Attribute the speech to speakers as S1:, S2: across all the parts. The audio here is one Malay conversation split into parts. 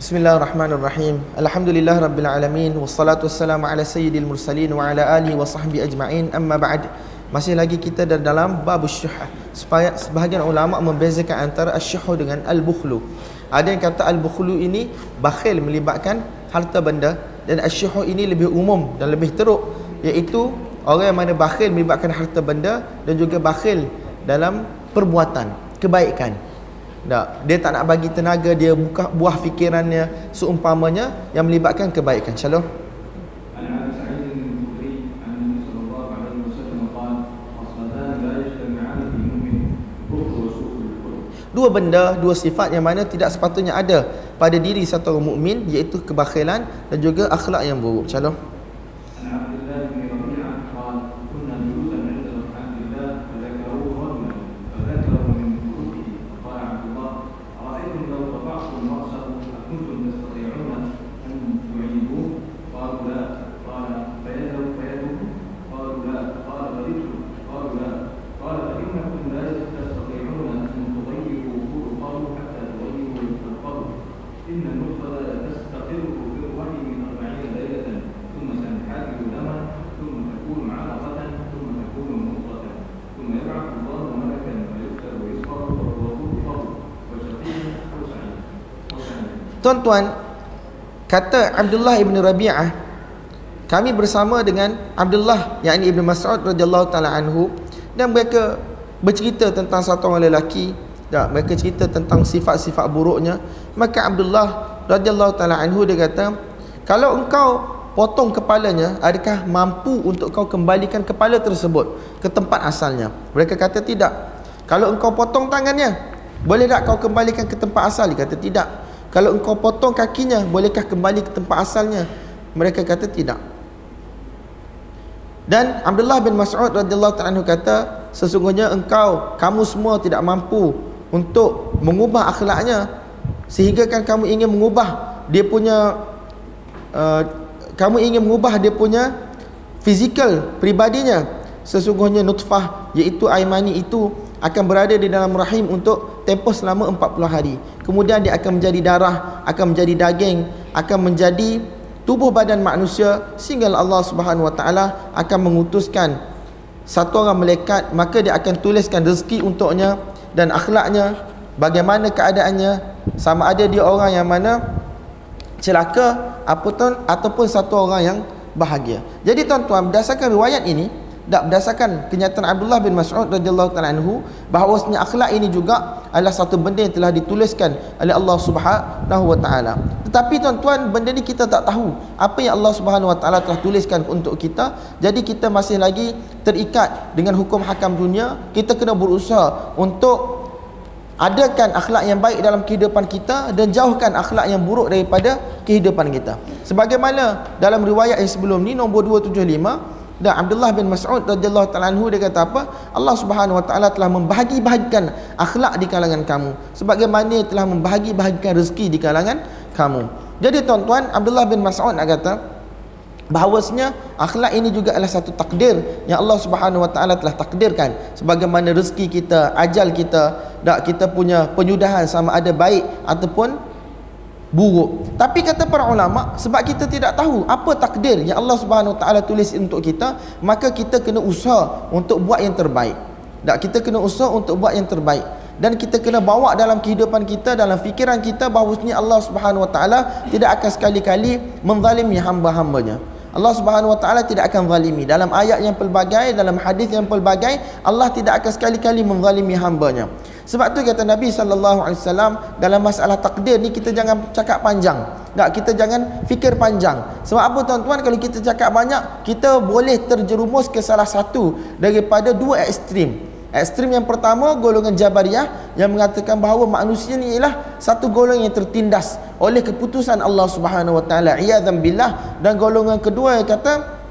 S1: Bismillahirrahmanirrahim. Alhamdulillah rabbil alamin wassalatu wassalamu ala sayyidil mursalin wa ala alihi wa sahbihi ajma'in. Amma ba'd. Masih lagi kita dalam bab syuh. Supaya sebahagian ulama membezakan antara asyuh dengan al-bukhlu. Ada yang kata al-bukhlu ini bakhil melibatkan harta benda dan asyuh ini lebih umum dan lebih teruk iaitu orang yang mana bakhil melibatkan harta benda dan juga bakhil dalam perbuatan kebaikan tak, dia tak nak bagi tenaga dia buka buah fikirannya seumpamanya yang melibatkan kebaikan. Shalom. Dua benda, dua sifat yang mana tidak sepatutnya ada pada diri satu orang mukmin iaitu kebakhilan dan juga akhlak yang buruk. Shalom. Tuan-tuan, kata Abdullah ibn Rabi'ah, kami bersama dengan Abdullah yang ini Ibn Mas'ud radhiyallahu taala anhu dan mereka bercerita tentang satu orang lelaki, tak, mereka cerita tentang sifat-sifat buruknya. Maka Abdullah radhiyallahu taala anhu dia kata, kalau engkau potong kepalanya, adakah mampu untuk kau kembalikan kepala tersebut ke tempat asalnya? Mereka kata tidak. Kalau engkau potong tangannya, boleh tak kau kembalikan ke tempat asal? Dia kata tidak. Kalau engkau potong kakinya, bolehkah kembali ke tempat asalnya? Mereka kata tidak. Dan Abdullah bin Mas'ud radhiyallahu ta'ala kata, sesungguhnya engkau, kamu semua tidak mampu untuk mengubah akhlaknya sehingga kan kamu ingin mengubah dia punya uh, kamu ingin mengubah dia punya fizikal pribadinya sesungguhnya nutfah iaitu air mani itu akan berada di dalam rahim untuk tempoh selama 40 hari. Kemudian dia akan menjadi darah, akan menjadi daging, akan menjadi tubuh badan manusia sehingga Allah Subhanahu Wa Taala akan mengutuskan satu orang malaikat maka dia akan tuliskan rezeki untuknya dan akhlaknya bagaimana keadaannya sama ada dia orang yang mana celaka ataupun ataupun satu orang yang bahagia. Jadi tuan-tuan berdasarkan riwayat ini tak berdasarkan kenyataan Abdullah bin Mas'ud radhiyallahu taala anhu bahawasanya akhlak ini juga adalah satu benda yang telah dituliskan oleh Allah Subhanahu wa taala. Tetapi tuan-tuan benda ni kita tak tahu apa yang Allah Subhanahu wa taala telah tuliskan untuk kita. Jadi kita masih lagi terikat dengan hukum hakam dunia. Kita kena berusaha untuk adakan akhlak yang baik dalam kehidupan kita dan jauhkan akhlak yang buruk daripada kehidupan kita. Sebagaimana dalam riwayat yang sebelum ni nombor 275 dan Abdullah bin Mas'ud radhiyallahu taala anhu dia kata apa? Allah Subhanahu wa taala telah membahagi-bahagikan akhlak di kalangan kamu sebagaimana telah membahagi-bahagikan rezeki di kalangan kamu. Jadi tuan-tuan, Abdullah bin Mas'ud nak kata bahawasanya akhlak ini juga adalah satu takdir yang Allah Subhanahu wa taala telah takdirkan sebagaimana rezeki kita, ajal kita, tak kita punya penyudahan sama ada baik ataupun buruk. Tapi kata para ulama, sebab kita tidak tahu apa takdir yang Allah Subhanahu taala tulis untuk kita, maka kita kena usaha untuk buat yang terbaik. Tak kita kena usaha untuk buat yang terbaik. Dan kita kena bawa dalam kehidupan kita, dalam fikiran kita bahawasanya Allah Subhanahu wa taala tidak akan sekali-kali menzalimi hamba-hambanya. Allah Subhanahu wa taala tidak akan zalimi. Dalam ayat yang pelbagai, dalam hadis yang pelbagai, Allah tidak akan sekali-kali menzalimi hambanya. Sebab tu kata Nabi wasallam dalam masalah takdir ni kita jangan cakap panjang. Tak kita jangan fikir panjang. Sebab apa tuan-tuan kalau kita cakap banyak, kita boleh terjerumus ke salah satu daripada dua ekstrim. Ekstrim yang pertama golongan Jabariyah yang mengatakan bahawa manusia ni ialah satu golongan yang tertindas oleh keputusan Allah Subhanahu Wa Taala. Iyadzam billah dan golongan kedua yang kata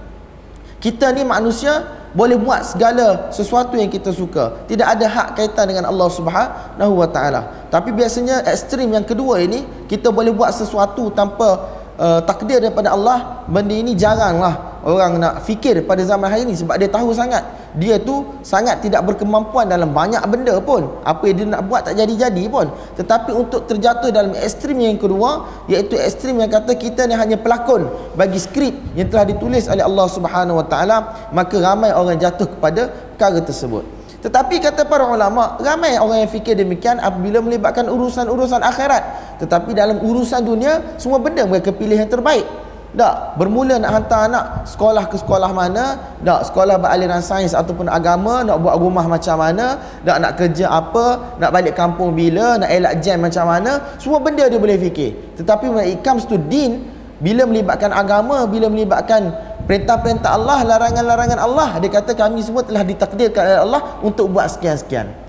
S1: kita ni manusia boleh buat segala sesuatu yang kita suka. Tidak ada hak kaitan dengan Allah Subhanahu wa taala. Tapi biasanya ekstrim yang kedua ini kita boleh buat sesuatu tanpa uh, takdir daripada Allah benda ini jaranglah orang nak fikir pada zaman hari ini sebab dia tahu sangat dia tu sangat tidak berkemampuan dalam banyak benda pun apa yang dia nak buat tak jadi-jadi pun tetapi untuk terjatuh dalam ekstrim yang kedua iaitu ekstrim yang kata kita ni hanya pelakon bagi skrip yang telah ditulis oleh Allah Subhanahu Wa Taala maka ramai orang jatuh kepada perkara tersebut tetapi kata para ulama, ramai orang yang fikir demikian apabila melibatkan urusan-urusan akhirat. Tetapi dalam urusan dunia, semua benda mereka pilih yang terbaik. Tak, bermula nak hantar anak sekolah ke sekolah mana, tak sekolah beraliran sains ataupun agama, nak buat rumah macam mana, tak nak kerja apa, nak balik kampung bila, nak elak jam macam mana, semua benda dia boleh fikir. Tetapi when it comes to din, bila melibatkan agama, bila melibatkan perintah-perintah Allah, larangan-larangan Allah, dia kata kami semua telah ditakdirkan oleh Allah untuk buat sekian-sekian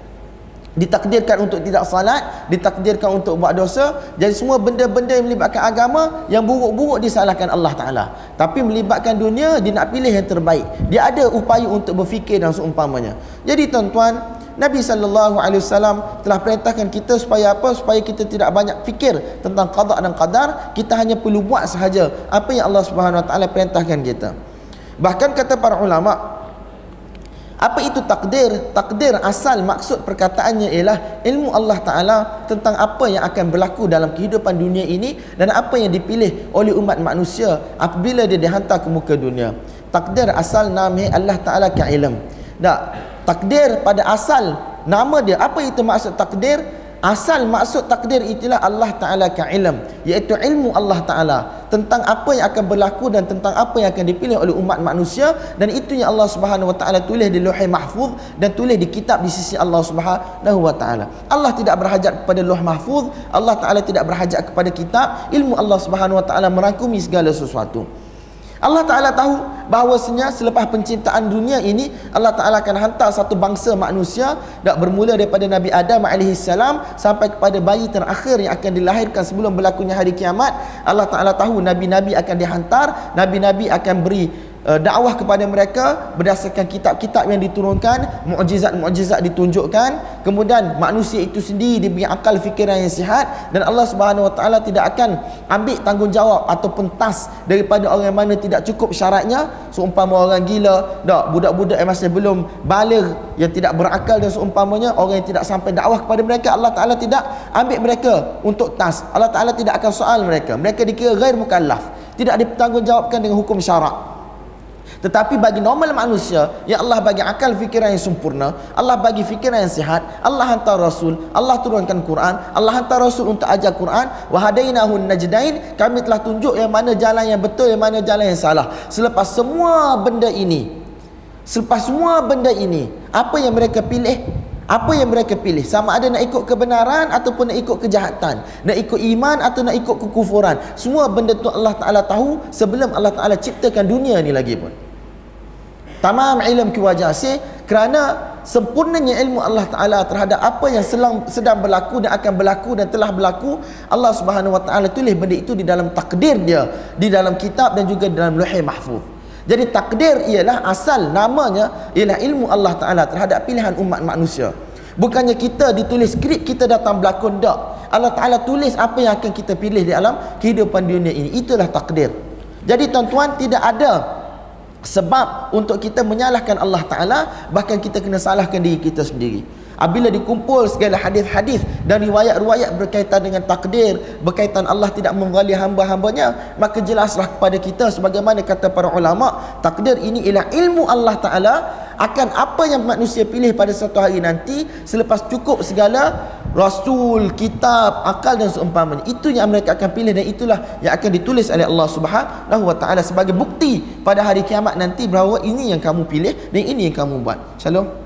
S1: ditakdirkan untuk tidak salat ditakdirkan untuk buat dosa jadi semua benda-benda yang melibatkan agama yang buruk-buruk disalahkan Allah Ta'ala. Tapi melibatkan dunia dia nak pilih yang terbaik. Dia ada upaya untuk berfikir dan seumpamanya. Jadi tuan-tuan Nabi sallallahu alaihi wasallam telah perintahkan kita supaya apa? Supaya kita tidak banyak fikir tentang qada dan qadar kita hanya perlu buat sahaja apa yang Allah Subhanahu wa taala perintahkan kita. Bahkan kata para ulama apa itu takdir? Takdir asal maksud perkataannya ialah ilmu Allah Ta'ala tentang apa yang akan berlaku dalam kehidupan dunia ini dan apa yang dipilih oleh umat manusia apabila dia dihantar ke muka dunia. Takdir asal nama Allah Ta'ala ke ilm. Tak. Takdir pada asal nama dia. Apa itu maksud takdir? Asal maksud takdir itulah Allah Ta'ala ke ilm. Iaitu ilmu Allah Ta'ala tentang apa yang akan berlaku dan tentang apa yang akan dipilih oleh umat manusia dan itu yang Allah Subhanahu wa taala tulis di Lauhul Mahfuz dan tulis di kitab di sisi Allah Subhanahu wa taala. Allah tidak berhajat kepada Lauh Mahfuz, Allah taala tidak berhajat kepada kitab, ilmu Allah Subhanahu wa taala merangkumi segala sesuatu. Allah Ta'ala tahu bahawasanya selepas penciptaan dunia ini Allah Ta'ala akan hantar satu bangsa manusia tak bermula daripada Nabi Adam AS sampai kepada bayi terakhir yang akan dilahirkan sebelum berlakunya hari kiamat. Allah Ta'ala tahu Nabi-Nabi akan dihantar Nabi-Nabi akan beri dakwah kepada mereka berdasarkan kitab-kitab yang diturunkan mukjizat-mukjizat ditunjukkan. Kemudian manusia itu sendiri diberi akal fikiran yang sihat dan Allah Subhanahu Wa Taala tidak akan ambil tanggungjawab ataupun tas daripada orang yang mana tidak cukup syaratnya. Seumpama orang gila dak budak-budak yang masih belum baligh yang tidak berakal dan seumpamanya orang yang tidak sampai dakwah kepada mereka Allah Taala tidak ambil mereka untuk tas. Allah Taala tidak akan soal mereka. Mereka dikira ghair mukallaf tidak dipertanggungjawabkan dengan hukum syarak tetapi bagi normal manusia yang Allah bagi akal fikiran yang sempurna, Allah bagi fikiran yang sihat, Allah hantar Rasul, Allah turunkan Quran, Allah hantar Rasul untuk ajar Quran, wa hadainahu najdain, kami telah tunjuk yang mana jalan yang betul, yang mana jalan yang salah. Selepas semua benda ini, selepas semua benda ini, apa yang mereka pilih? Apa yang mereka pilih? Sama ada nak ikut kebenaran ataupun nak ikut kejahatan. Nak ikut iman atau nak ikut kekufuran. Semua benda tu Allah Ta'ala tahu sebelum Allah Ta'ala ciptakan dunia ni lagi pun tamam ilm ki wajasi kerana sempurnanya ilmu Allah Taala terhadap apa yang sedang sedang berlaku dan akan berlaku dan telah berlaku Allah Subhanahu Wa Taala tulis benda itu di dalam takdir dia di dalam kitab dan juga dalam lauhul mahfuz jadi takdir ialah asal namanya ialah ilmu Allah Taala terhadap pilihan umat manusia. Bukannya kita ditulis skrip kita datang berlakon tak. Allah Taala tulis apa yang akan kita pilih di alam kehidupan dunia ini. Itulah takdir. Jadi tuan-tuan tidak ada sebab untuk kita menyalahkan Allah Ta'ala. Bahkan kita kena salahkan diri kita sendiri apabila dikumpul segala hadis-hadis dan riwayat-riwayat berkaitan dengan takdir berkaitan Allah tidak menggali hamba-hambanya maka jelaslah kepada kita sebagaimana kata para ulama takdir ini ialah ilmu Allah Ta'ala akan apa yang manusia pilih pada satu hari nanti selepas cukup segala rasul, kitab, akal dan seumpamanya itu yang mereka akan pilih dan itulah yang akan ditulis oleh Allah Subhanahu wa taala sebagai bukti pada hari kiamat nanti bahawa ini yang kamu pilih dan ini yang kamu buat. Shalom.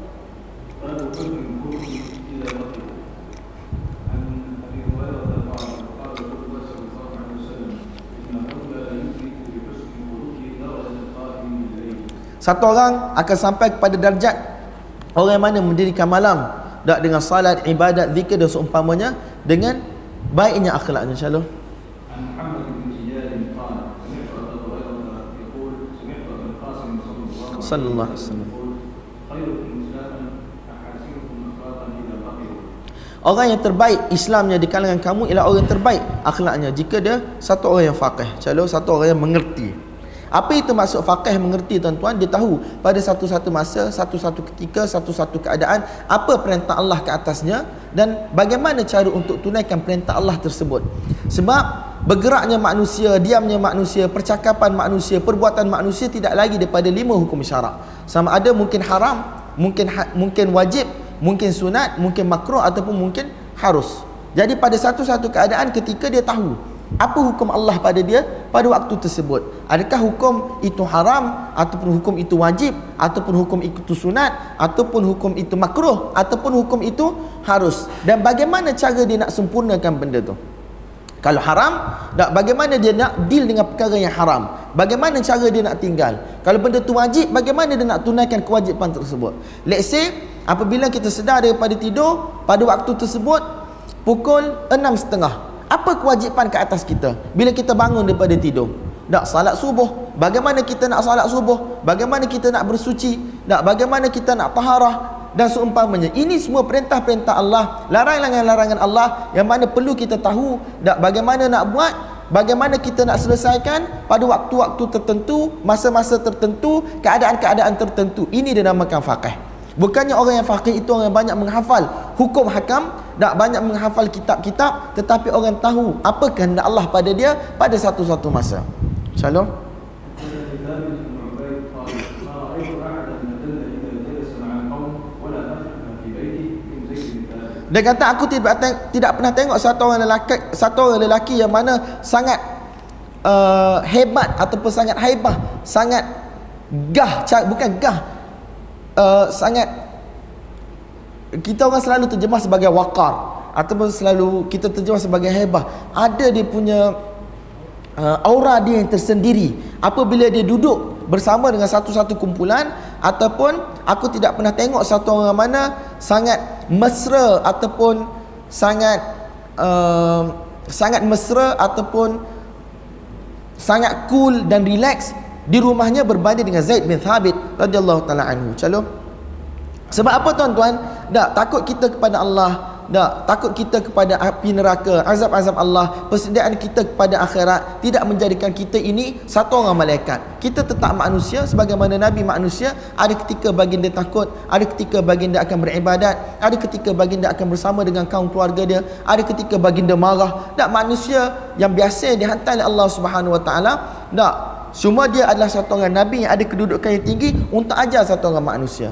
S1: Satu orang akan sampai kepada darjat orang mana mendirikan malam tak dengan salat, ibadat, zikir dan seumpamanya dengan baiknya akhlaknya insyaallah. Sallallahu alaihi wasallam. Orang yang terbaik Islamnya di kalangan kamu ialah orang terbaik akhlaknya jika dia satu orang yang faqih, calon satu orang yang mengerti. Apa itu maksud faqih mengerti tuan-tuan? Dia tahu pada satu-satu masa, satu-satu ketika, satu-satu keadaan apa perintah Allah ke atasnya dan bagaimana cara untuk tunaikan perintah Allah tersebut. Sebab bergeraknya manusia, diamnya manusia, percakapan manusia, perbuatan manusia tidak lagi daripada lima hukum syarak. Sama ada mungkin haram, mungkin ha, mungkin wajib, mungkin sunat, mungkin makruh ataupun mungkin harus. Jadi pada satu-satu keadaan ketika dia tahu apa hukum Allah pada dia? Pada waktu tersebut. Adakah hukum itu haram ataupun hukum itu wajib ataupun hukum itu sunat ataupun hukum itu makruh ataupun hukum itu harus? Dan bagaimana cara dia nak sempurnakan benda tu? Kalau haram tak bagaimana dia nak deal dengan perkara yang haram? Bagaimana cara dia nak tinggal? Kalau benda tu wajib bagaimana dia nak tunaikan kewajipan tersebut? Let's say apabila kita sedar daripada tidur pada waktu tersebut pukul 6.30 apa kewajipan ke atas kita? Bila kita bangun daripada tidur nak salat subuh bagaimana kita nak salat subuh? Bagaimana kita nak bersuci? Nak bagaimana kita nak taharah? Dan seumpamanya ini semua perintah-perintah Allah larangan-larangan Allah yang mana perlu kita tahu nak bagaimana nak buat bagaimana kita nak selesaikan pada waktu-waktu tertentu masa-masa tertentu keadaan-keadaan tertentu. Ini dinamakan faqih. Bukannya orang yang faqih itu orang yang banyak menghafal hukum hakam, tak banyak menghafal kitab-kitab, tetapi orang tahu apa kehendak Allah pada dia pada satu-satu masa. Shalom. Dia kata aku tidak tidak pernah tengok satu orang lelaki satu orang lelaki yang mana sangat uh, hebat ataupun sangat haibah, sangat gah bukan gah uh, sangat kita orang selalu terjemah sebagai wakar ataupun selalu kita terjemah sebagai hebah ada dia punya uh, aura dia yang tersendiri apabila dia duduk bersama dengan satu-satu kumpulan ataupun aku tidak pernah tengok satu orang mana sangat mesra ataupun sangat uh, sangat mesra ataupun sangat cool dan relax di rumahnya berbanding dengan Zaid bin Thabit radhiyallahu taala anhu. Calon. Sebab apa tuan-tuan? Tak takut kita kepada Allah, tak takut kita kepada api neraka, azab-azab Allah, persediaan kita kepada akhirat tidak menjadikan kita ini satu orang malaikat. Kita tetap manusia sebagaimana Nabi manusia, ada ketika baginda takut, ada ketika baginda akan beribadat, ada ketika baginda akan bersama dengan kaum keluarga dia, ada ketika baginda marah. Tak manusia yang biasa dihantar oleh Allah Subhanahu Wa Taala, tak Semua dia adalah satu orang Nabi yang ada kedudukan yang tinggi untuk ajar satu orang manusia.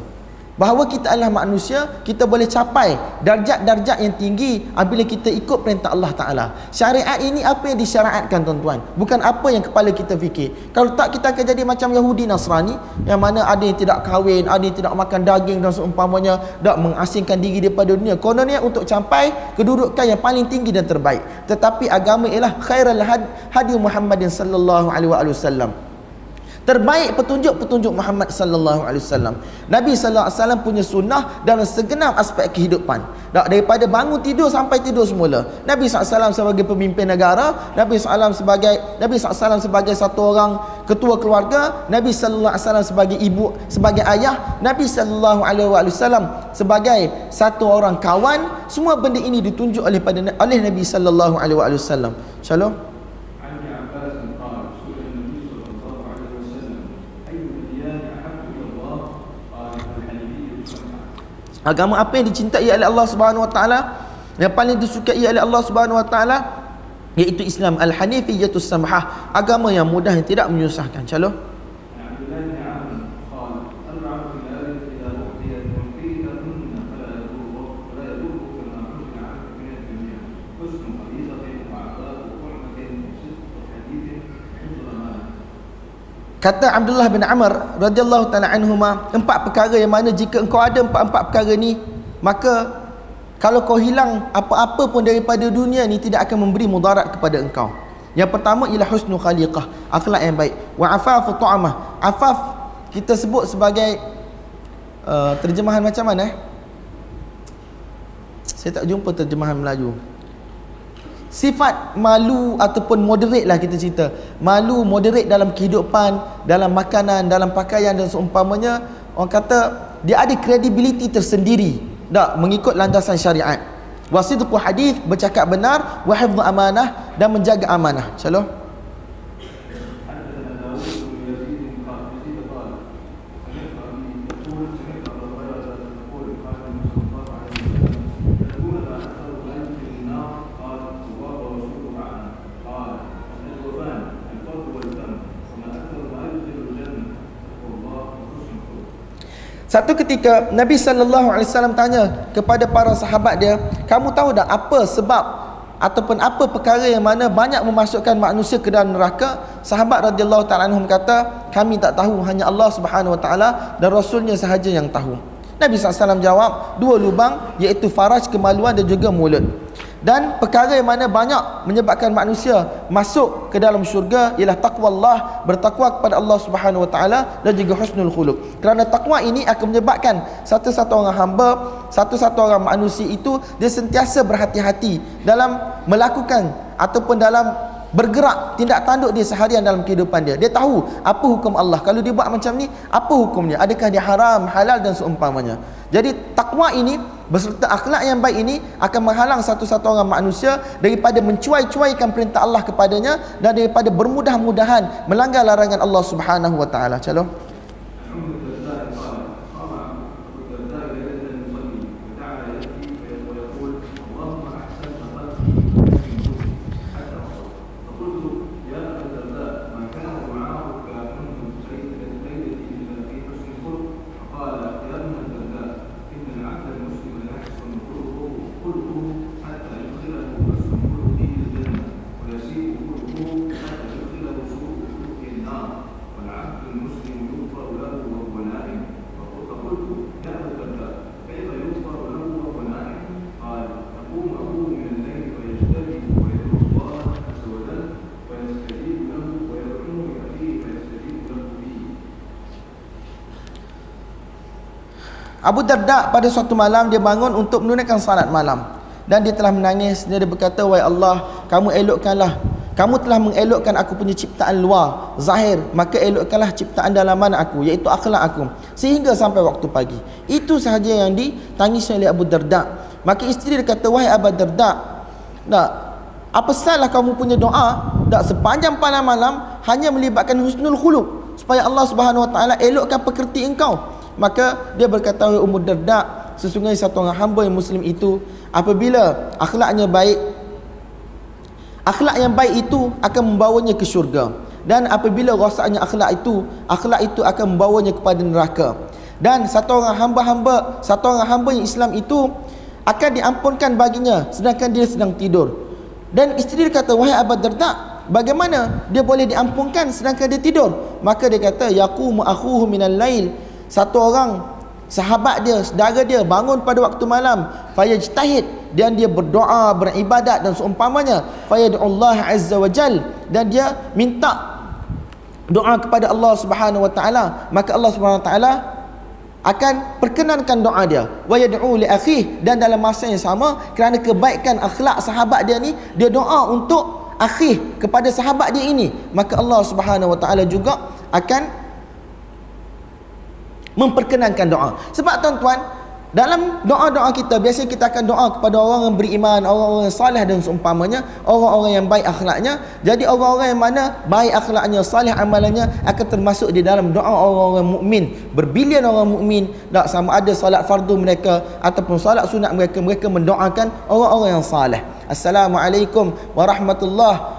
S1: Bahawa kita adalah manusia, kita boleh capai darjat-darjat yang tinggi apabila kita ikut perintah Allah Ta'ala. Syariat ini apa yang disyariatkan tuan-tuan? Bukan apa yang kepala kita fikir. Kalau tak kita akan jadi macam Yahudi Nasrani yang mana ada yang tidak kahwin, ada yang tidak makan daging dan seumpamanya, tak mengasingkan diri daripada dunia. Kononnya untuk capai kedudukan yang paling tinggi dan terbaik. Tetapi agama ialah khairul hadi Muhammadin sallallahu alaihi wasallam. Terbaik petunjuk-petunjuk Muhammad sallallahu alaihi wasallam. Nabi sallallahu alaihi wasallam punya sunnah dalam segenap aspek kehidupan. Tak daripada bangun tidur sampai tidur semula. Nabi SAW sebagai pemimpin negara, Nabi SAW sebagai Nabi SAW sebagai satu orang ketua keluarga, Nabi sallallahu alaihi wasallam sebagai ibu, sebagai ayah, Nabi sallallahu alaihi wasallam sebagai satu orang kawan, semua benda ini ditunjuk oleh pada oleh Nabi sallallahu alaihi wasallam. Shalom. Agama apa yang dicintai oleh Allah Subhanahu Wa Taala? Yang paling disukai oleh Allah Subhanahu Wa Taala iaitu Islam Al-Hanifiyatus Samhah, agama yang mudah yang tidak menyusahkan. Calon. Kata Abdullah bin Amr radhiyallahu taala anhuma empat perkara yang mana jika engkau ada empat-empat perkara ni maka kalau kau hilang apa-apa pun daripada dunia ni tidak akan memberi mudarat kepada engkau. Yang pertama ialah husnul khaliqah, akhlak yang baik. Wa afafu ta'amah. Afaf kita sebut sebagai uh, terjemahan macam mana eh? Saya tak jumpa terjemahan Melayu sifat malu ataupun moderate lah kita cerita. Malu moderate dalam kehidupan dalam makanan dalam pakaian dan seumpamanya orang kata dia ada kredibiliti tersendiri. Tak mengikut landasan syariat. Wasidqu hadis bercakap benar wa amanah dan menjaga amanah. Insyaallah Satu ketika Nabi sallallahu alaihi wasallam tanya kepada para sahabat dia, "Kamu tahu tak apa sebab ataupun apa perkara yang mana banyak memasukkan manusia ke dalam neraka?" Sahabat radhiyallahu taala anhum kata, "Kami tak tahu, hanya Allah Subhanahu wa taala dan rasulnya sahaja yang tahu." Nabi SAW jawab dua lubang iaitu faraj kemaluan dan juga mulut dan perkara yang mana banyak menyebabkan manusia masuk ke dalam syurga ialah takwa Allah bertakwa kepada Allah Subhanahu wa taala dan juga husnul khuluq. Kerana takwa ini akan menyebabkan satu-satu orang hamba satu-satu orang manusia itu dia sentiasa berhati-hati dalam melakukan ataupun dalam bergerak tindak tanduk dia seharian dalam kehidupan dia. Dia tahu apa hukum Allah. Kalau dia buat macam ni apa hukumnya? Adakah dia haram halal dan seumpamanya? Jadi takwa ini beserta akhlak yang baik ini akan menghalang satu-satu orang manusia daripada mencuai-cuaikan perintah Allah kepadanya dan daripada bermudah-mudahan melanggar larangan Allah Subhanahu wa taala. Calon Abu Darda pada suatu malam dia bangun untuk menunaikan salat malam. Dan dia telah menangis. Dia berkata wahai Allah kamu elokkanlah. Kamu telah mengelokkan aku punya ciptaan luar zahir. Maka elokkanlah ciptaan dalaman aku iaitu akhlak aku. Sehingga sampai waktu pagi. Itu sahaja yang ditangis oleh Abu Darda. Maka isteri dia kata wahai Abu Darda tak apa salah kamu punya doa? Tak sepanjang malam malam hanya melibatkan husnul khuluq supaya Allah Subhanahu wa taala elokkan pekerti engkau maka dia berkata wahai Ummu Darda sesungguhnya satu orang hamba yang muslim itu apabila akhlaknya baik akhlak yang baik itu akan membawanya ke syurga. Dan apabila rosaknya akhlak itu akhlak itu akan membawanya kepada neraka. Dan satu orang hamba-hamba satu orang hamba yang Islam itu akan diampunkan baginya sedangkan dia sedang tidur. Dan isteri dia kata wahai Abu Darda bagaimana dia boleh diampunkan sedangkan dia tidur? Maka dia kata yaqumu akhuhu minal lail satu orang sahabat dia saudara dia bangun pada waktu malam. Fayajtahid dan dia berdoa beribadat dan seumpamanya fayadullah azza wajal dan dia minta doa kepada Allah Subhanahu wa taala. Maka Allah Subhanahu wa taala akan perkenankan doa dia. Wa yad'u li akhi dan dalam masa yang sama kerana kebaikan akhlak sahabat dia ni dia doa untuk akhi kepada sahabat dia ini. Maka Allah Subhanahu wa taala juga akan memperkenankan doa. Sebab tuan-tuan, dalam doa-doa kita biasanya kita akan doa kepada orang yang beriman, orang-orang yang salih dan seumpamanya, orang-orang yang baik akhlaknya. Jadi orang-orang yang mana baik akhlaknya, salih amalannya akan termasuk di dalam doa orang-orang mukmin. Berbilion orang mukmin tak sama ada salat fardu mereka ataupun salat sunat mereka, mereka mendoakan orang-orang yang salih. Assalamualaikum warahmatullahi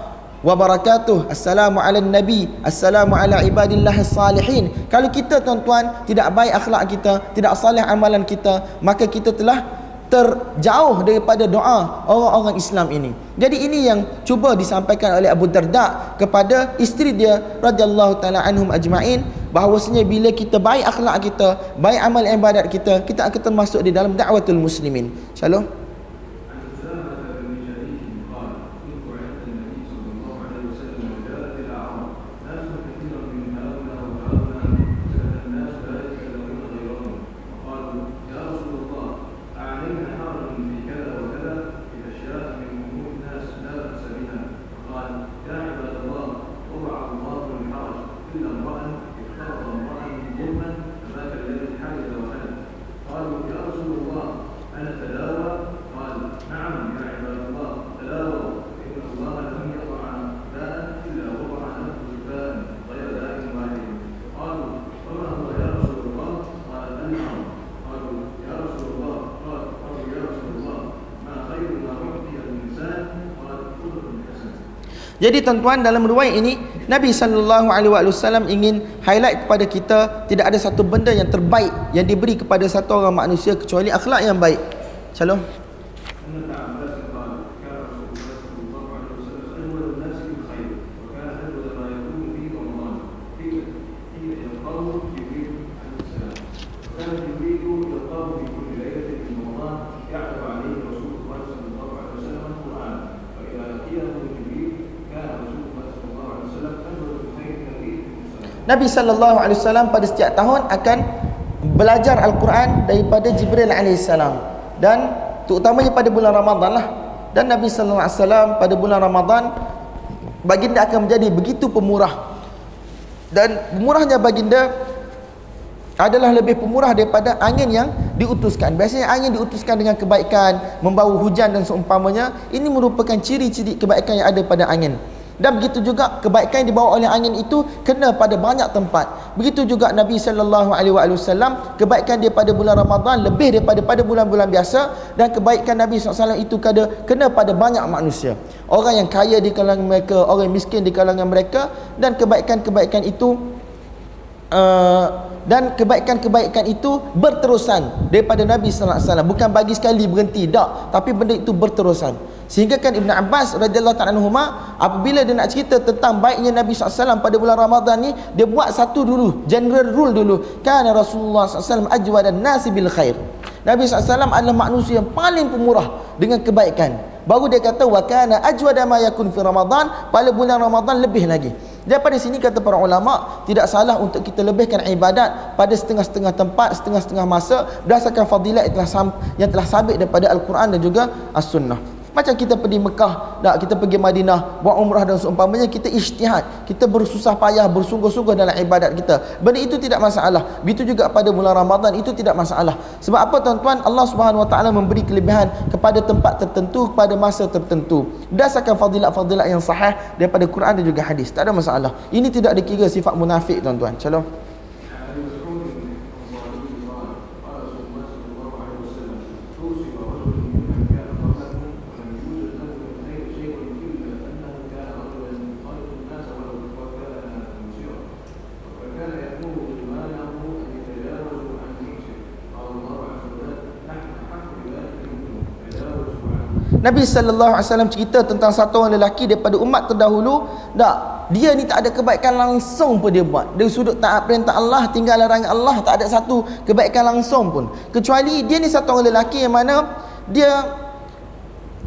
S1: wabarakatuh. Assalamu ala nabi. Assalamu ala ibadillah salihin kalau kita tuan-tuan tidak baik akhlak kita tidak salih amalan kita maka kita telah terjauh daripada doa orang-orang Islam ini. Jadi ini yang cuba disampaikan oleh Abu Darda kepada isteri dia radhiyallahu taala anhum ajmain bahawasanya bila kita baik akhlak kita baik amal ibadat kita kita akan termasuk di dalam dakwatul muslimin. Shalom Jadi tuan-tuan dalam riwayat ini Nabi sallallahu alaihi wasallam ingin highlight kepada kita tidak ada satu benda yang terbaik yang diberi kepada satu orang manusia kecuali akhlak yang baik. Shalom. Nabi sallallahu alaihi wasallam pada setiap tahun akan belajar al-Quran daripada Jibril alaihi salam dan terutamanya pada bulan Ramadan lah dan Nabi sallallahu alaihi wasallam pada bulan Ramadan baginda akan menjadi begitu pemurah dan pemurahnya baginda adalah lebih pemurah daripada angin yang diutuskan. Biasanya angin diutuskan dengan kebaikan, membawa hujan dan seumpamanya. Ini merupakan ciri-ciri kebaikan yang ada pada angin. Dan begitu juga kebaikan yang dibawa oleh angin itu kena pada banyak tempat. Begitu juga Nabi sallallahu alaihi wasallam kebaikan dia pada bulan Ramadan lebih daripada pada bulan-bulan biasa dan kebaikan Nabi SAW itu kena, kena pada banyak manusia. Orang yang kaya di kalangan mereka, orang yang miskin di kalangan mereka dan kebaikan-kebaikan itu uh, dan kebaikan-kebaikan itu berterusan daripada Nabi sallallahu alaihi wasallam. Bukan bagi sekali berhenti tak. Tapi benda itu berterusan. Sehingga kan Ibn Abbas radhiyallahu ta'ala anhuma apabila dia nak cerita tentang baiknya Nabi SAW pada bulan Ramadan ni dia buat satu dulu general rule dulu. Kana Rasulullah SAW ajwad dan nasi bil khair. Nabi SAW adalah manusia yang paling pemurah dengan kebaikan. Baru dia kata wa kana ajwad ma yakun fi Ramadan pada bulan Ramadan lebih lagi Daripada sini kata para ulama tidak salah untuk kita lebihkan ibadat pada setengah-setengah tempat, setengah-setengah masa berdasarkan fadilat yang telah, yang telah sabit daripada Al-Quran dan juga As-Sunnah. Macam kita pergi Mekah, tak kita pergi Madinah, buat umrah dan seumpamanya kita isytihad, kita bersusah payah, bersungguh-sungguh dalam ibadat kita. Benda itu tidak masalah. Begitu juga pada bulan Ramadan itu tidak masalah. Sebab apa tuan-tuan? Allah Subhanahu Wa Taala memberi kelebihan kepada tempat tertentu, pada masa tertentu. Berdasarkan fadilat-fadilat yang sahih daripada Quran dan juga hadis. Tak ada masalah. Ini tidak dikira sifat munafik tuan-tuan. Shalom. Nabi sallallahu alaihi wasallam cerita tentang satu orang lelaki daripada umat terdahulu, tak dia ni tak ada kebaikan langsung pun dia buat. Dari sudut taat perintah Allah, tinggal larangan Allah, tak ada satu kebaikan langsung pun. Kecuali dia ni satu orang lelaki yang mana dia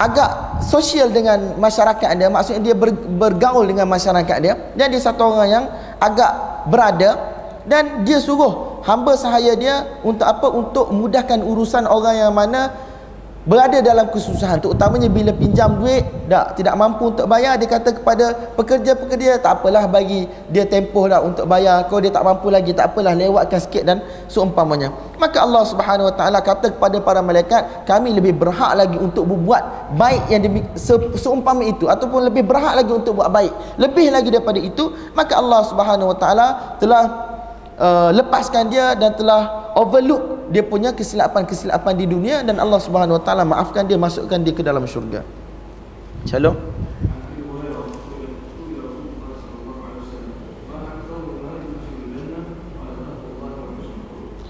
S1: agak sosial dengan masyarakat dia, maksudnya dia bergaul dengan masyarakat dia. Dan dia satu orang yang agak berada dan dia suruh hamba sahaya dia untuk apa? Untuk mudahkan urusan orang yang mana berada dalam kesusahan terutamanya bila pinjam duit tak tidak mampu untuk bayar dia kata kepada pekerja-pekerja tak apalah bagi dia tempoh dah untuk bayar kalau dia tak mampu lagi tak apalah lewatkan sikit dan seumpamanya. Maka Allah Subhanahu Wa Taala kata kepada para malaikat kami lebih berhak lagi untuk berbuat baik yang demi, se, seumpama itu ataupun lebih berhak lagi untuk buat baik. Lebih lagi daripada itu maka Allah Subhanahu Wa Taala telah uh, lepaskan dia dan telah overlook dia punya kesilapan-kesilapan di dunia dan Allah Subhanahu Wa Taala maafkan dia masukkan dia ke dalam syurga. Shalom.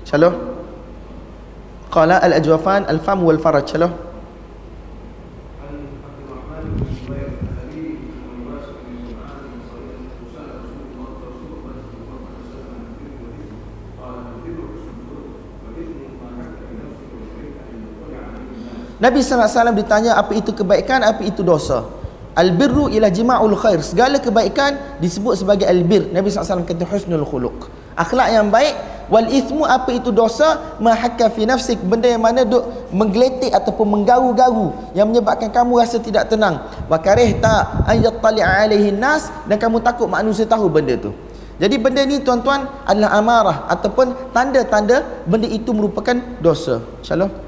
S1: Shalom. Qala al-ajwafan al-fam wal faraj. Shalom. Nabi SAW ditanya apa itu kebaikan, apa itu dosa. Al-birru ila jima'ul khair. Segala kebaikan disebut sebagai al-bir. Nabi SAW kata husnul khuluq. Akhlak yang baik. Wal ithmu apa itu dosa? Mahakka fi nafsik. Benda yang mana duk menggeletik ataupun menggaru-garu. Yang menyebabkan kamu rasa tidak tenang. Wa karih ta ayat tali'a alaihi nas. Dan kamu takut manusia tahu benda tu. Jadi benda ni tuan-tuan adalah amarah ataupun tanda-tanda benda itu merupakan dosa. Shalom.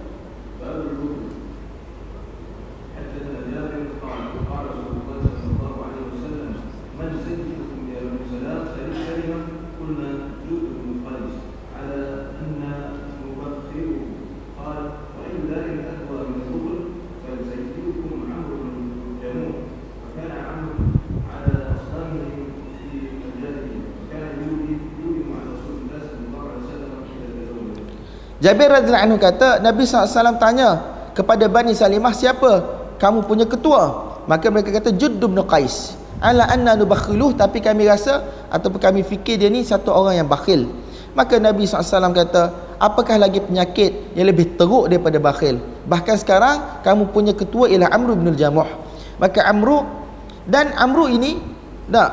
S1: Jabir radhiyallahu anhu kata Nabi SAW tanya kepada Bani Salimah siapa? Kamu punya ketua. Maka mereka kata Judd bin Qais. Ala anna nubakhiluh tapi kami rasa ataupun kami fikir dia ni satu orang yang bakhil. Maka Nabi SAW kata apakah lagi penyakit yang lebih teruk daripada bakhil? Bahkan sekarang kamu punya ketua ialah Amru bin Jamuh maka Amru dan Amru ini tak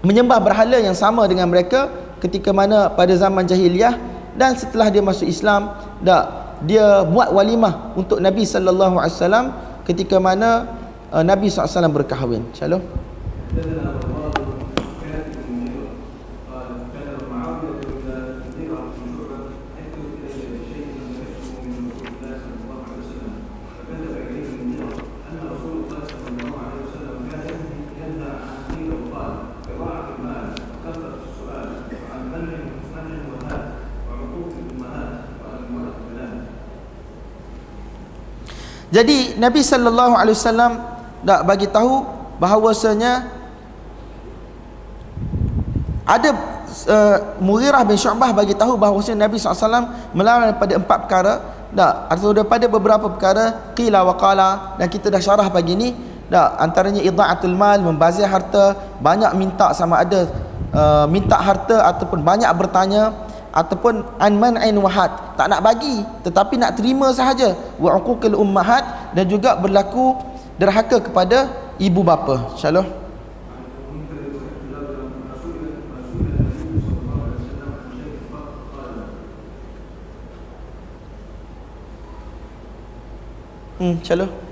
S1: menyembah berhala yang sama dengan mereka ketika mana pada zaman jahiliah dan setelah dia masuk Islam dak dia buat walimah untuk Nabi sallallahu alaihi wasallam ketika mana uh, Nabi sallallahu alaihi wasallam berkahwin. Shalom. Jadi Nabi sallallahu alaihi wasallam dak bagi tahu bahawasanya ada uh, Mughirah bin Syu'bah bagi tahu bahawasanya Nabi SAW melarang daripada empat perkara. Dak atau daripada beberapa perkara qila wa qala dan kita dah syarah pagi ni dak antaranya idha'atul mal membazir harta banyak minta sama ada uh, minta harta ataupun banyak bertanya ataupun an man'in wahad. Tak nak bagi tetapi nak terima sahaja. Wa uquqil ummahat dan juga berlaku derhaka kepada ibu bapa. Insyaallah. Hmm, insyaallah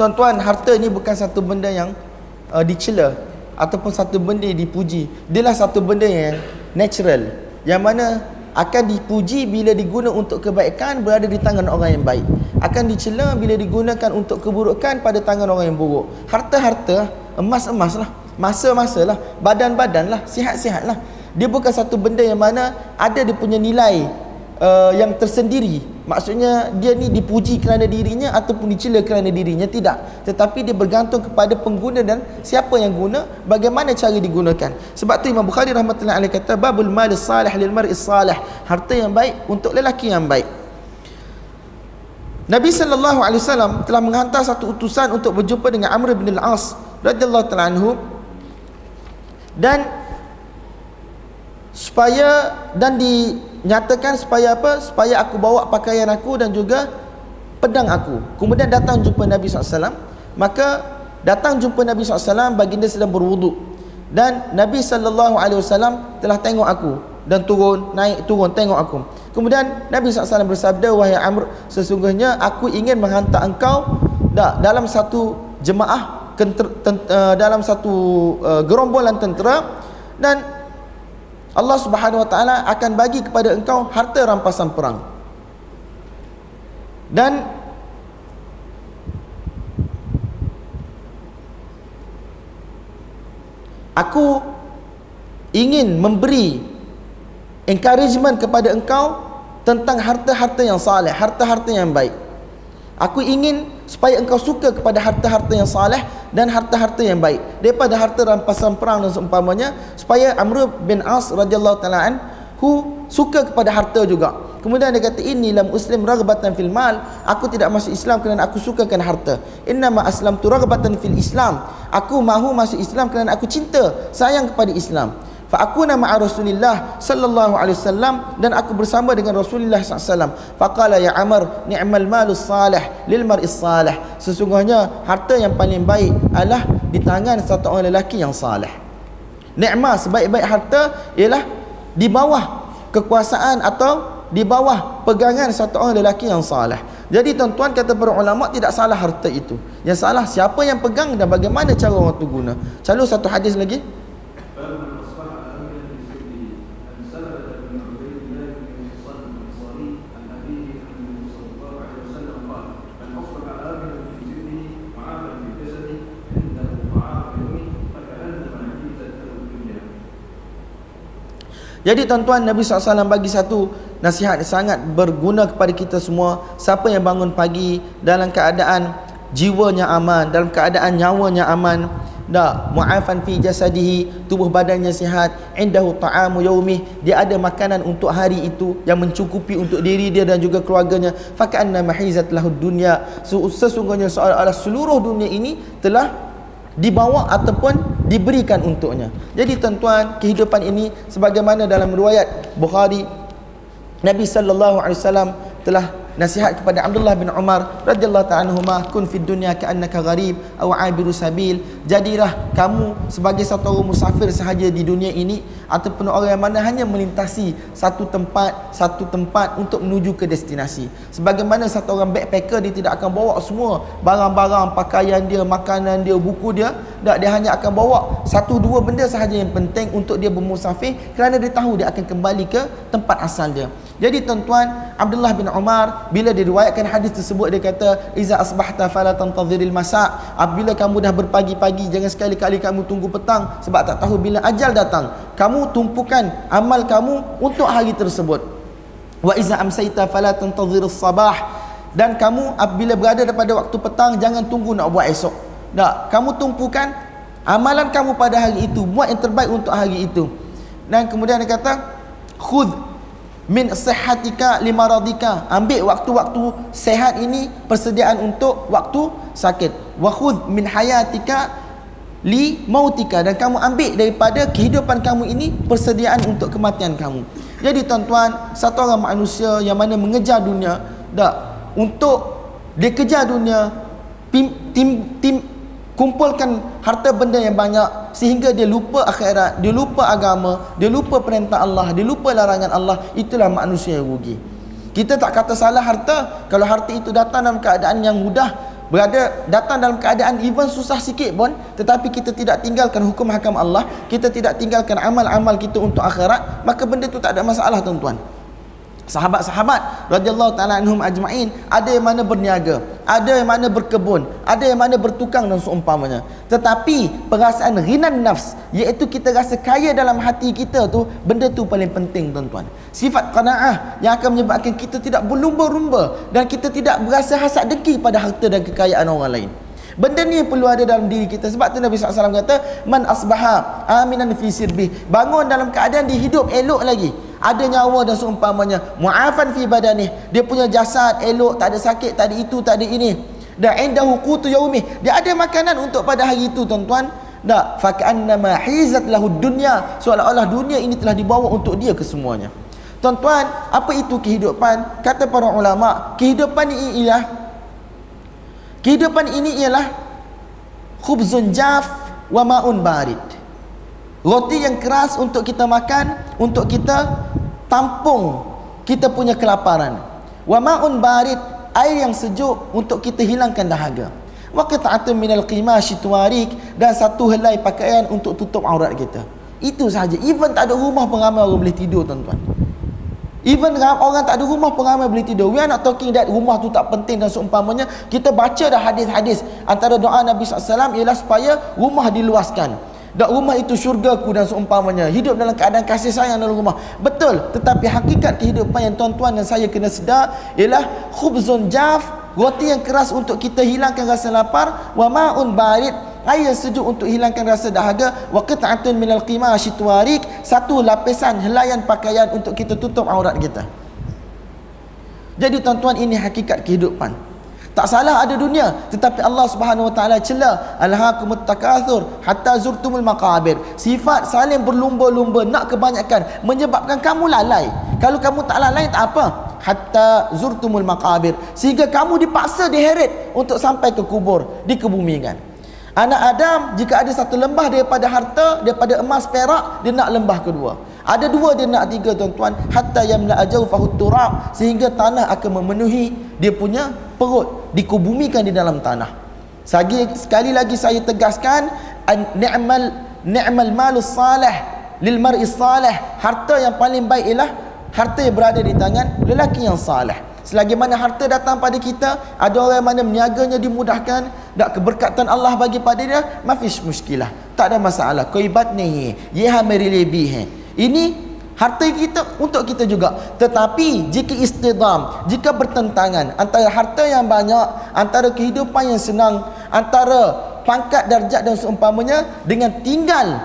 S1: Tuan-tuan, harta ni bukan satu benda yang uh, dicela ataupun satu benda yang dipuji. Dialah satu benda yang natural. Yang mana akan dipuji bila digunakan untuk kebaikan berada di tangan orang yang baik. Akan dicela bila digunakan untuk keburukan pada tangan orang yang buruk. Harta-harta, emas-emas lah. Masa-masa lah. Badan-badan lah. Sihat-sihat lah. Dia bukan satu benda yang mana ada dia punya nilai uh, yang tersendiri. Maksudnya dia ni dipuji kerana dirinya ataupun dicela kerana dirinya? Tidak. Tetapi dia bergantung kepada pengguna dan siapa yang guna bagaimana cara digunakan. Sebab tu Imam Bukhari rahmatullahi alaih kata babul mal salih lil mar'i salih. Harta yang baik untuk lelaki yang baik. Nabi sallallahu alaihi wasallam telah menghantar satu utusan untuk berjumpa dengan Amr bin al-As radhiyallahu ta'ala anhu. Dan supaya dan di nyatakan supaya apa? Supaya aku bawa pakaian aku dan juga pedang aku. Kemudian datang jumpa Nabi SAW maka datang jumpa Nabi SAW baginda sedang berwuduk dan Nabi SAW telah tengok aku dan turun naik turun tengok aku. Kemudian Nabi SAW bersabda wahai Amr sesungguhnya aku ingin menghantar engkau dalam satu jemaah uh, dalam satu uh, gerombolan tentera dan Allah Subhanahu wa taala akan bagi kepada engkau harta rampasan perang. Dan aku ingin memberi encouragement kepada engkau tentang harta-harta yang saleh, harta-harta yang baik. Aku ingin supaya engkau suka kepada harta-harta yang saleh dan harta-harta yang baik daripada harta rampasan perang dan seumpamanya supaya Amr bin As radhiyallahu taala anhu suka kepada harta juga. Kemudian dia kata ini lam muslim raghbatan fil mal, aku tidak masuk Islam kerana aku sukakan harta. Inna ma aslam tu raghbatan fil Islam. Aku mahu masuk Islam kerana aku cinta, sayang kepada Islam fa akuna ma'a Rasulillah sallallahu alaihi wasallam dan aku bersama dengan Rasulullah sallallahu alaihi wasallam ya Amr ni'mal malu salih lil mar'i salih sesungguhnya harta yang paling baik adalah di tangan satu orang lelaki yang salih nikmat sebaik-baik harta ialah di bawah kekuasaan atau di bawah pegangan satu orang lelaki yang salih Jadi tuan-tuan kata para ulama tidak salah harta itu. Yang salah siapa yang pegang dan bagaimana cara orang tu guna. Calon satu hadis lagi. Jadi tuan-tuan Nabi SAW bagi satu nasihat yang sangat berguna kepada kita semua. Siapa yang bangun pagi dalam keadaan jiwanya aman, dalam keadaan nyawanya aman, dah mu'afan fi jasadihi, tubuh badannya sihat, indahu ta'amu yaumih, dia ada makanan untuk hari itu yang mencukupi untuk diri dia dan juga keluarganya. Faka'anna mahizat lahud dunya. Sesungguhnya seolah-olah seluruh dunia ini telah dibawa ataupun diberikan untuknya. Jadi tuan-tuan, kehidupan ini sebagaimana dalam riwayat Bukhari Nabi sallallahu alaihi wasallam telah nasihat kepada Abdullah bin Umar radhiyallahu ta'ala anhuma kun fid dunya ka'annaka gharib aw 'abiru sabil. Jadilah kamu sebagai satu orang musafir sahaja di dunia ini ataupun orang yang mana hanya melintasi satu tempat satu tempat untuk menuju ke destinasi. Sebagaimana satu orang backpacker dia tidak akan bawa semua barang-barang pakaian dia makanan dia buku dia. Tak dia hanya akan bawa satu dua benda sahaja yang penting untuk dia bermusafir kerana dia tahu dia akan kembali ke tempat asal dia. Jadi tuan-tuan Abdullah bin Umar bila diriwayatkan hadis tersebut dia kata iza asbahta fala tantaziril masa. Apabila kamu dah berpagi-pagi jangan sekali-kali kamu tunggu petang sebab tak tahu bila ajal datang. Kamu tumpukan amal kamu untuk hari tersebut. Wa iza amsayta fala tantazirus sabah. Dan kamu apabila berada pada waktu petang jangan tunggu nak buat esok. Tak kamu tumpukan amalan kamu pada hari itu. Buat yang terbaik untuk hari itu. Dan kemudian dia kata khudh min sihatika lima radika ambil waktu-waktu sehat ini persediaan untuk waktu sakit. Wa khudh min hayatika li mautika. Dan kamu ambil daripada kehidupan kamu ini persediaan untuk kematian kamu. Jadi tuan-tuan satu orang manusia yang mana mengejar dunia dak untuk dia kejar dunia tim tim, tim kumpulkan harta benda yang banyak sehingga dia lupa akhirat, dia lupa agama, dia lupa perintah Allah, dia lupa larangan Allah, itulah manusia yang rugi. Kita tak kata salah harta kalau harta itu datang dalam keadaan yang mudah, berada datang dalam keadaan even susah sikit pun tetapi kita tidak tinggalkan hukum hakam Allah, kita tidak tinggalkan amal-amal kita untuk akhirat, maka benda itu tak ada masalah tuan-tuan sahabat-sahabat radhiyallahu taala anhum ajmain. Ada yang mana berniaga ada yang mana berkebun ada yang mana bertukang dan seumpamanya. Tetapi perasaan ghinan nafs iaitu kita rasa kaya dalam hati kita tu benda tu paling penting tuan-tuan. Sifat qanaah yang akan menyebabkan kita tidak berlumba-lumba dan kita tidak berasa hasad dengki pada harta dan kekayaan orang lain. Benda ni perlu ada dalam diri kita. Sebab tu Nabi SAW kata Man asbaha aminan fi sirbi Bangun dalam keadaan dia hidup elok lagi Ada nyawa dan seumpamanya. Mu'afan fi badani Dia punya jasad elok Tak ada sakit, tak ada itu, tak ada ini. Dan indahu qutu yaumih Dia ada makanan untuk pada hari itu tuan-tuan. Tak. Faka'annama hizat lahu dunya. Seolah-olah dunia ini telah dibawa untuk dia kesemuanya. Tuan-tuan, apa itu kehidupan? Kata para ulama, kehidupan ini ialah Kehidupan ini ialah khubzun jaf wa ma'un barid. Roti yang keras untuk kita makan, untuk kita tampung kita punya kelaparan. Wa ma'un barid, air yang sejuk untuk kita hilangkan dahaga. Wa qita'atun minal qimashi tuwarik dan satu helai pakaian untuk tutup aurat kita. Itu sahaja. Even tak ada rumah pun ramai orang boleh tidur tuan-tuan. Even orang tak ada rumah pun ramai boleh tidur. We are not talking that rumah tu tak penting dan seumpamanya. Kita baca dah hadis-hadis. Antara doa Nabi SAW ialah supaya rumah diluaskan. Dan rumah itu syurga ku dan seumpamanya. Hidup dalam keadaan kasih sayang dalam rumah. Betul. Tetapi hakikat kehidupan yang tuan-tuan dan saya kena sedar ialah khubzun jaf. Roti yang keras untuk kita hilangkan rasa lapar. Wa ma'un barid air sejuk untuk hilangkan rasa dahaga wa qit'atun minal qimashi tuwarik satu lapisan helaian pakaian untuk kita tutup aurat kita jadi tuan-tuan ini hakikat kehidupan tak salah ada dunia tetapi Allah Subhanahu wa taala cela alhaqumut takatsur hatta zurtumul maqabir. Sifat saling berlumba-lumba nak kebanyakan menyebabkan kamu lalai. Kalau kamu tak lalai tak apa. Hatta zurtumul maqabir. Sehingga kamu dipaksa diheret untuk sampai ke kubur dikebumikan Anak Adam jika ada satu lembah daripada harta, daripada emas perak, dia nak lembah kedua. Ada dua dia nak tiga tuan-tuan. Hatta yamla ajawfahu turab. Sehingga tanah akan memenuhi dia punya perut. Dikubumikan di dalam tanah. Sagi, sekali lagi saya tegaskan ni'mal ni'mal malus salih lil mar'i salih. Harta yang paling baik ialah harta yang berada di tangan lelaki yang salih. Selagi mana harta datang pada kita ada orang yang mana meniaganya dimudahkan tak keberkatan Allah bagi pada dia mafish muskilah. Tak ada masalah. Koibat ni ye hamari lebih ini harta kita untuk kita juga. Tetapi jika istidam, jika bertentangan antara harta yang banyak, antara kehidupan yang senang, antara pangkat darjat dan seumpamanya dengan tinggal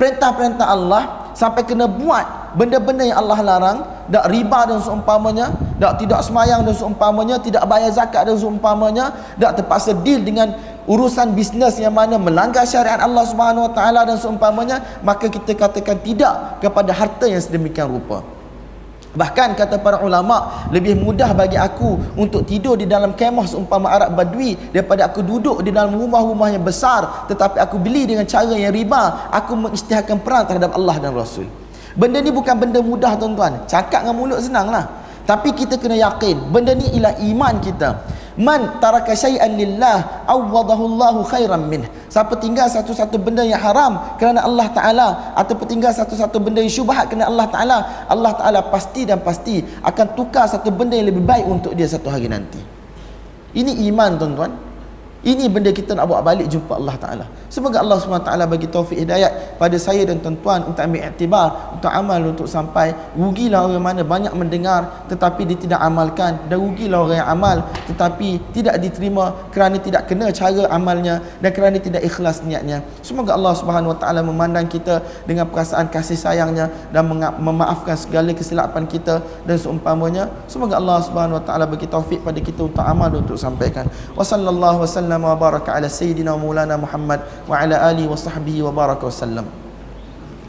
S1: perintah-perintah Allah sampai kena buat benda-benda yang Allah larang, tak riba dan seumpamanya, tak tidak semayang dan seumpamanya, tidak bayar zakat dan seumpamanya, tak terpaksa deal dengan urusan bisnes yang mana melanggar syariat Allah Subhanahu Wa Taala dan seumpamanya maka kita katakan tidak kepada harta yang sedemikian rupa Bahkan kata para ulama lebih mudah bagi aku untuk tidur di dalam kemah seumpama Arab Badui daripada aku duduk di dalam rumah-rumah yang besar tetapi aku beli dengan cara yang riba aku mengisytiharkan perang terhadap Allah dan Rasul. Benda ni bukan benda mudah tuan-tuan. Cakap dengan mulut senanglah. Tapi kita kena yakin benda ni ialah iman kita man taraka syai'an lillah awadahu Allahu khairan min siapa tinggal satu-satu benda yang haram kerana Allah Taala ataupun tinggal satu-satu benda yang syubhat kerana Allah Taala Allah Taala pasti dan pasti akan tukar satu benda yang lebih baik untuk dia satu hari nanti ini iman tuan-tuan ini benda kita nak buat balik jumpa Allah Ta'ala. Semoga Allah SWT bagi taufik hidayat pada saya dan tuan-tuan untuk ambil iktibar, untuk amal, untuk sampai. Rugilah orang mana banyak mendengar tetapi dia tidak amalkan. Dan rugilah orang yang amal tetapi tidak diterima kerana tidak kena cara amalnya dan kerana tidak ikhlas niatnya. Semoga Allah SWT memandang kita dengan perasaan kasih sayangnya dan memaafkan segala kesilapan kita dan seumpamanya. Semoga Allah SWT bagi taufik pada kita untuk amal dan untuk sampaikan. Wassalamualaikum sallam wa baraka ala sayidina maulana Muhammad wa ala alihi wa sahbihi wa baraka wa sallam.